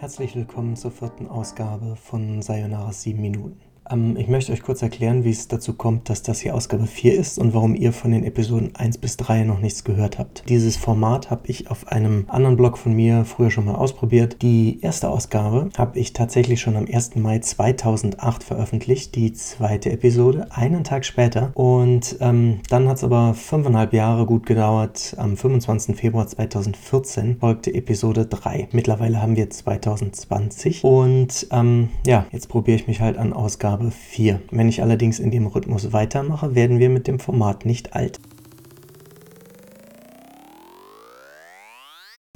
Herzlich willkommen zur vierten Ausgabe von Sayonara 7 Minuten. Ähm, ich möchte euch kurz erklären, wie es dazu kommt, dass das hier Ausgabe 4 ist und warum ihr von den Episoden 1 bis 3 noch nichts gehört habt. Dieses Format habe ich auf einem anderen Blog von mir früher schon mal ausprobiert. Die erste Ausgabe habe ich tatsächlich schon am 1. Mai 2008 veröffentlicht, die zweite Episode einen Tag später. Und ähm, dann hat es aber fünfeinhalb Jahre gut gedauert. Am 25. Februar 2014 folgte Episode 3. Mittlerweile haben wir 2020 und ähm, ja, jetzt probiere ich mich halt an Ausgabe Ausgabe 4. Wenn ich allerdings in dem Rhythmus weitermache, werden wir mit dem Format nicht alt.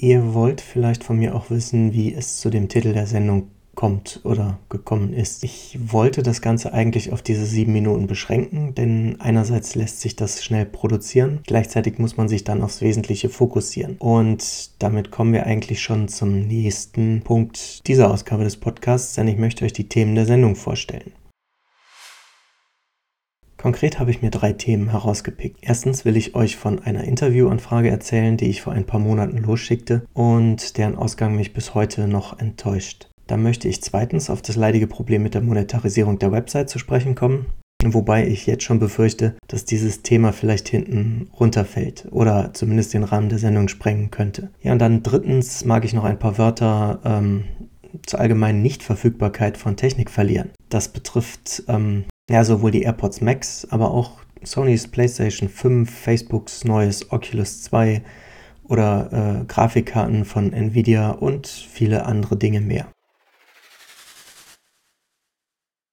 Ihr wollt vielleicht von mir auch wissen, wie es zu dem Titel der Sendung kommt oder gekommen ist. Ich wollte das Ganze eigentlich auf diese sieben Minuten beschränken, denn einerseits lässt sich das schnell produzieren, gleichzeitig muss man sich dann aufs Wesentliche fokussieren. Und damit kommen wir eigentlich schon zum nächsten Punkt dieser Ausgabe des Podcasts, denn ich möchte euch die Themen der Sendung vorstellen. Konkret habe ich mir drei Themen herausgepickt. Erstens will ich euch von einer Interviewanfrage erzählen, die ich vor ein paar Monaten losschickte und deren Ausgang mich bis heute noch enttäuscht. Dann möchte ich zweitens auf das leidige Problem mit der Monetarisierung der Website zu sprechen kommen. Wobei ich jetzt schon befürchte, dass dieses Thema vielleicht hinten runterfällt oder zumindest den Rahmen der Sendung sprengen könnte. Ja, und dann drittens mag ich noch ein paar Wörter ähm, zur allgemeinen Nichtverfügbarkeit von Technik verlieren. Das betrifft ähm, ja, sowohl die AirPods Max, aber auch Sonys PlayStation 5, Facebooks neues Oculus 2 oder äh, Grafikkarten von Nvidia und viele andere Dinge mehr.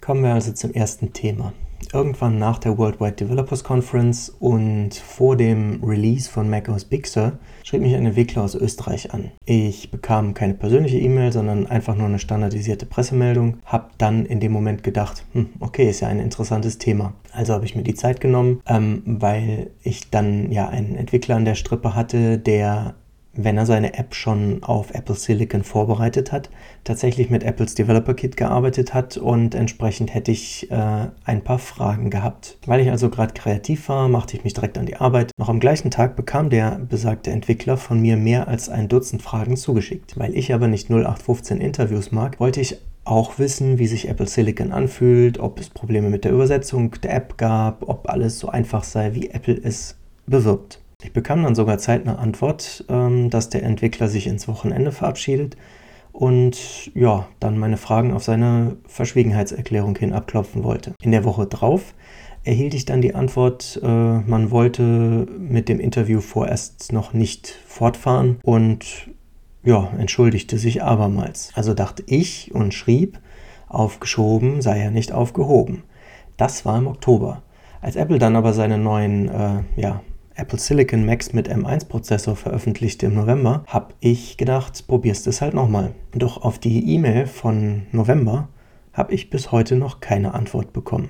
Kommen wir also zum ersten Thema irgendwann nach der Worldwide Developers Conference und vor dem Release von macOS Big Sur schrieb mich ein Entwickler aus Österreich an. Ich bekam keine persönliche E-Mail, sondern einfach nur eine standardisierte Pressemeldung. Hab dann in dem Moment gedacht, hm, okay, ist ja ein interessantes Thema. Also habe ich mir die Zeit genommen, ähm, weil ich dann ja einen Entwickler an der Strippe hatte, der wenn er seine App schon auf Apple Silicon vorbereitet hat, tatsächlich mit Apples Developer Kit gearbeitet hat und entsprechend hätte ich äh, ein paar Fragen gehabt. Weil ich also gerade kreativ war, machte ich mich direkt an die Arbeit. Noch am gleichen Tag bekam der besagte Entwickler von mir mehr als ein Dutzend Fragen zugeschickt. Weil ich aber nicht 0815 Interviews mag, wollte ich auch wissen, wie sich Apple Silicon anfühlt, ob es Probleme mit der Übersetzung der App gab, ob alles so einfach sei, wie Apple es bewirbt. Ich bekam dann sogar zeitnah Antwort, ähm, dass der Entwickler sich ins Wochenende verabschiedet und ja, dann meine Fragen auf seine Verschwiegenheitserklärung hin abklopfen wollte. In der Woche drauf erhielt ich dann die Antwort, äh, man wollte mit dem Interview vorerst noch nicht fortfahren und ja, entschuldigte sich abermals. Also dachte ich und schrieb, aufgeschoben sei er nicht aufgehoben. Das war im Oktober. Als Apple dann aber seine neuen äh, ja, Apple Silicon Max mit M1-Prozessor veröffentlichte im November, habe ich gedacht, probierst es halt nochmal. Doch auf die E-Mail von November habe ich bis heute noch keine Antwort bekommen.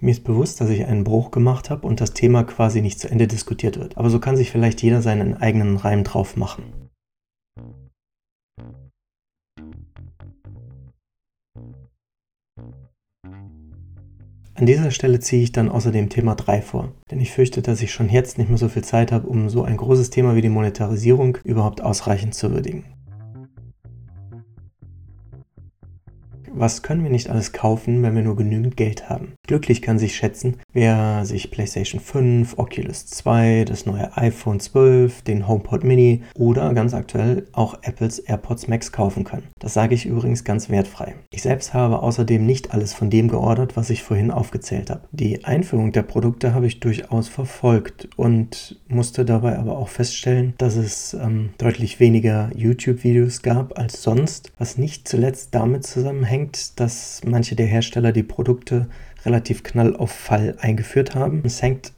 Mir ist bewusst, dass ich einen Bruch gemacht habe und das Thema quasi nicht zu Ende diskutiert wird. Aber so kann sich vielleicht jeder seinen eigenen Reim drauf machen. An dieser Stelle ziehe ich dann außerdem Thema 3 vor, denn ich fürchte, dass ich schon jetzt nicht mehr so viel Zeit habe, um so ein großes Thema wie die Monetarisierung überhaupt ausreichend zu würdigen. Was können wir nicht alles kaufen, wenn wir nur genügend Geld haben? Glücklich kann sich schätzen, wer sich PlayStation 5, Oculus 2, das neue iPhone 12, den HomePod Mini oder ganz aktuell auch Apples AirPods Max kaufen kann. Das sage ich übrigens ganz wertfrei. Ich selbst habe außerdem nicht alles von dem geordert, was ich vorhin aufgezählt habe. Die Einführung der Produkte habe ich durchaus verfolgt und musste dabei aber auch feststellen, dass es ähm, deutlich weniger YouTube-Videos gab als sonst, was nicht zuletzt damit zusammenhängt, denkt, dass manche der Hersteller die Produkte relativ knall auf Fall eingeführt haben. Es hängt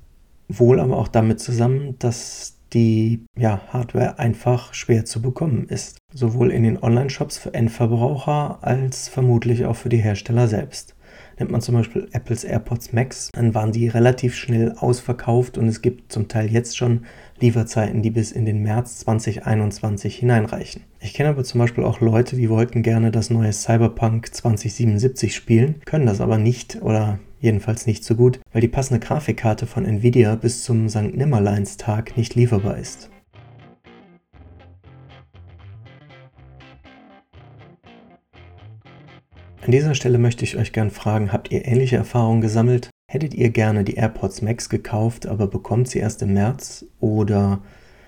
wohl aber auch damit zusammen, dass die ja, Hardware einfach schwer zu bekommen ist. Sowohl in den Online-Shops für Endverbraucher als vermutlich auch für die Hersteller selbst. Nimmt man zum Beispiel Apples AirPods Max, dann waren die relativ schnell ausverkauft und es gibt zum Teil jetzt schon Lieferzeiten, die bis in den März 2021 hineinreichen. Ich kenne aber zum Beispiel auch Leute, die wollten gerne das neue Cyberpunk 2077 spielen, können das aber nicht oder jedenfalls nicht so gut, weil die passende Grafikkarte von Nvidia bis zum St. Nimmerleinstag nicht lieferbar ist. An dieser Stelle möchte ich euch gern fragen, habt ihr ähnliche Erfahrungen gesammelt? Hättet ihr gerne die AirPods Max gekauft, aber bekommt sie erst im März? Oder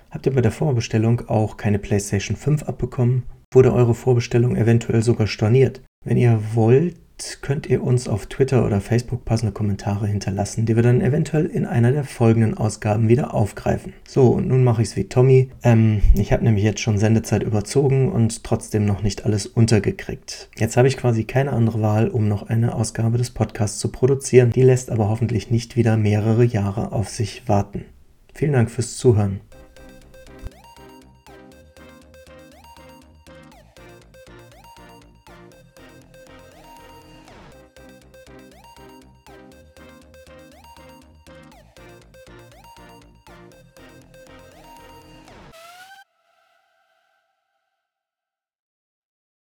habt ihr bei der Vorbestellung auch keine PlayStation 5 abbekommen? Wurde eure Vorbestellung eventuell sogar storniert? Wenn ihr wollt, könnt ihr uns auf Twitter oder Facebook passende Kommentare hinterlassen, die wir dann eventuell in einer der folgenden Ausgaben wieder aufgreifen. So, und nun mache ich es wie Tommy. Ähm, ich habe nämlich jetzt schon Sendezeit überzogen und trotzdem noch nicht alles untergekriegt. Jetzt habe ich quasi keine andere Wahl, um noch eine Ausgabe des Podcasts zu produzieren. Die lässt aber hoffentlich nicht wieder mehrere Jahre auf sich warten. Vielen Dank fürs Zuhören.